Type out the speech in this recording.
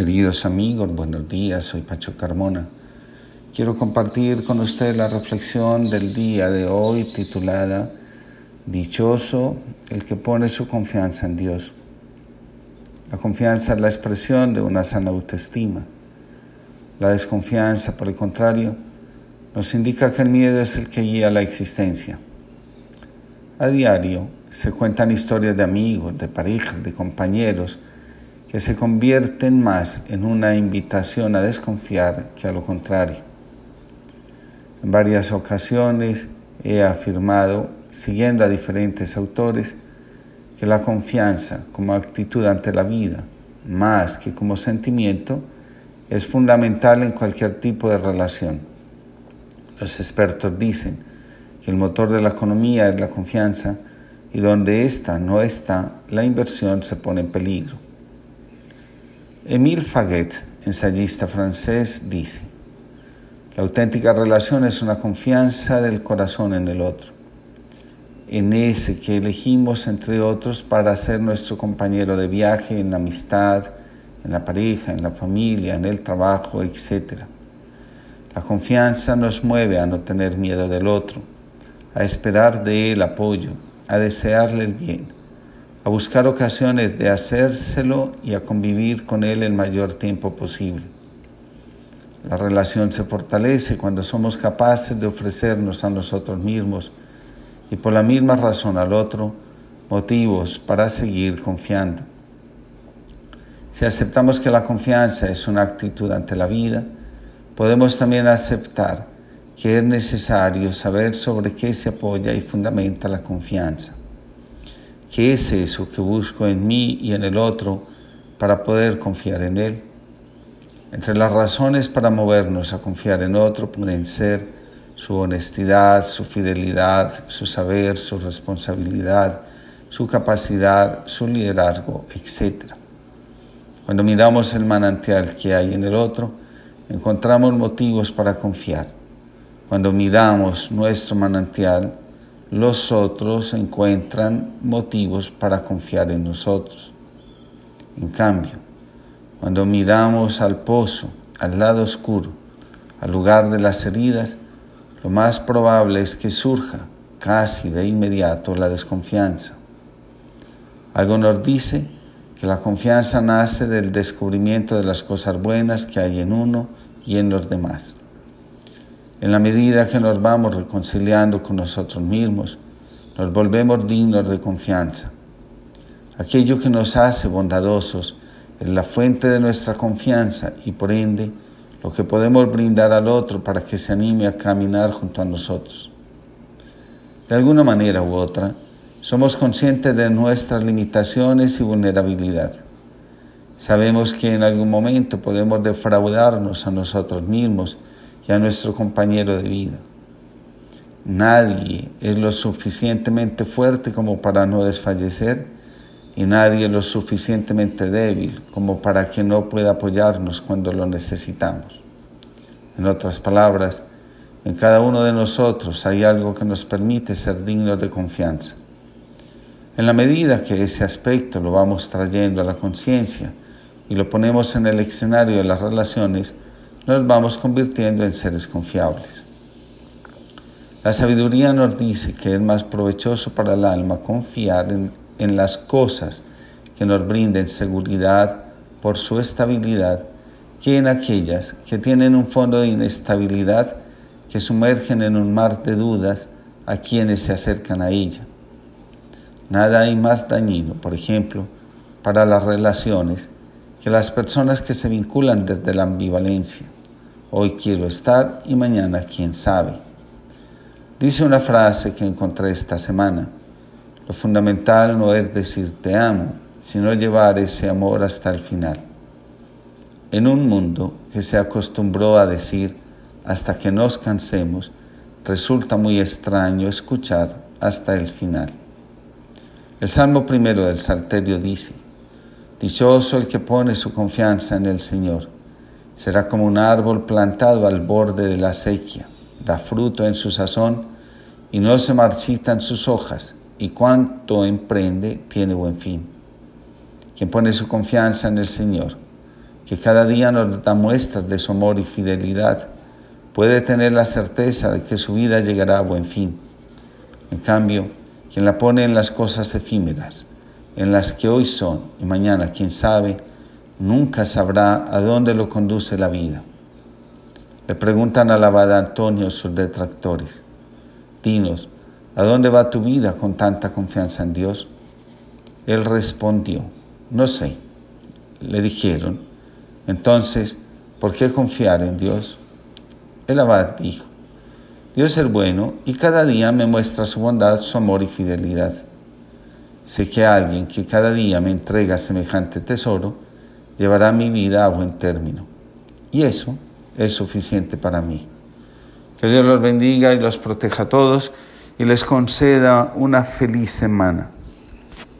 Queridos amigos, buenos días, soy Pacho Carmona. Quiero compartir con ustedes la reflexión del día de hoy titulada Dichoso el que pone su confianza en Dios. La confianza es la expresión de una sana autoestima. La desconfianza, por el contrario, nos indica que el miedo es el que guía la existencia. A diario se cuentan historias de amigos, de parejas, de compañeros, que se convierten más en una invitación a desconfiar que a lo contrario. En varias ocasiones he afirmado, siguiendo a diferentes autores, que la confianza como actitud ante la vida, más que como sentimiento, es fundamental en cualquier tipo de relación. Los expertos dicen que el motor de la economía es la confianza y donde ésta no está, la inversión se pone en peligro. Émile Faguet, ensayista francés, dice, la auténtica relación es una confianza del corazón en el otro, en ese que elegimos entre otros para ser nuestro compañero de viaje en la amistad, en la pareja, en la familia, en el trabajo, etc. La confianza nos mueve a no tener miedo del otro, a esperar de él apoyo, a desearle el bien a buscar ocasiones de hacérselo y a convivir con Él el mayor tiempo posible. La relación se fortalece cuando somos capaces de ofrecernos a nosotros mismos y por la misma razón al otro motivos para seguir confiando. Si aceptamos que la confianza es una actitud ante la vida, podemos también aceptar que es necesario saber sobre qué se apoya y fundamenta la confianza. ¿Qué es eso que busco en mí y en el otro para poder confiar en Él? Entre las razones para movernos a confiar en otro pueden ser su honestidad, su fidelidad, su saber, su responsabilidad, su capacidad, su liderazgo, etc. Cuando miramos el manantial que hay en el otro, encontramos motivos para confiar. Cuando miramos nuestro manantial, los otros encuentran motivos para confiar en nosotros. En cambio, cuando miramos al pozo, al lado oscuro, al lugar de las heridas, lo más probable es que surja casi de inmediato la desconfianza. Algo nos dice que la confianza nace del descubrimiento de las cosas buenas que hay en uno y en los demás. En la medida que nos vamos reconciliando con nosotros mismos, nos volvemos dignos de confianza. Aquello que nos hace bondadosos es la fuente de nuestra confianza y por ende lo que podemos brindar al otro para que se anime a caminar junto a nosotros. De alguna manera u otra, somos conscientes de nuestras limitaciones y vulnerabilidad. Sabemos que en algún momento podemos defraudarnos a nosotros mismos a nuestro compañero de vida. Nadie es lo suficientemente fuerte como para no desfallecer y nadie lo suficientemente débil como para que no pueda apoyarnos cuando lo necesitamos. En otras palabras, en cada uno de nosotros hay algo que nos permite ser dignos de confianza. En la medida que ese aspecto lo vamos trayendo a la conciencia y lo ponemos en el escenario de las relaciones, nos vamos convirtiendo en seres confiables. La sabiduría nos dice que es más provechoso para el alma confiar en, en las cosas que nos brinden seguridad por su estabilidad que en aquellas que tienen un fondo de inestabilidad que sumergen en un mar de dudas a quienes se acercan a ella. Nada hay más dañino, por ejemplo, para las relaciones que las personas que se vinculan desde la ambivalencia. Hoy quiero estar y mañana quién sabe. Dice una frase que encontré esta semana. Lo fundamental no es decir te amo, sino llevar ese amor hasta el final. En un mundo que se acostumbró a decir hasta que nos cansemos, resulta muy extraño escuchar hasta el final. El Salmo primero del Salterio dice, Dichoso el que pone su confianza en el Señor será como un árbol plantado al borde de la sequía, da fruto en su sazón y no se marchitan sus hojas, y cuanto emprende tiene buen fin. Quien pone su confianza en el Señor, que cada día nos da muestras de su amor y fidelidad, puede tener la certeza de que su vida llegará a buen fin. En cambio, quien la pone en las cosas efímeras, en las que hoy son y mañana, quién sabe, nunca sabrá a dónde lo conduce la vida. Le preguntan al abad Antonio sus detractores, dinos, ¿a dónde va tu vida con tanta confianza en Dios? Él respondió, no sé. Le dijeron, entonces, ¿por qué confiar en Dios? El abad dijo, Dios es bueno y cada día me muestra su bondad, su amor y fidelidad. Sé que alguien que cada día me entrega semejante tesoro llevará mi vida a buen término. Y eso es suficiente para mí. Que Dios los bendiga y los proteja a todos y les conceda una feliz semana.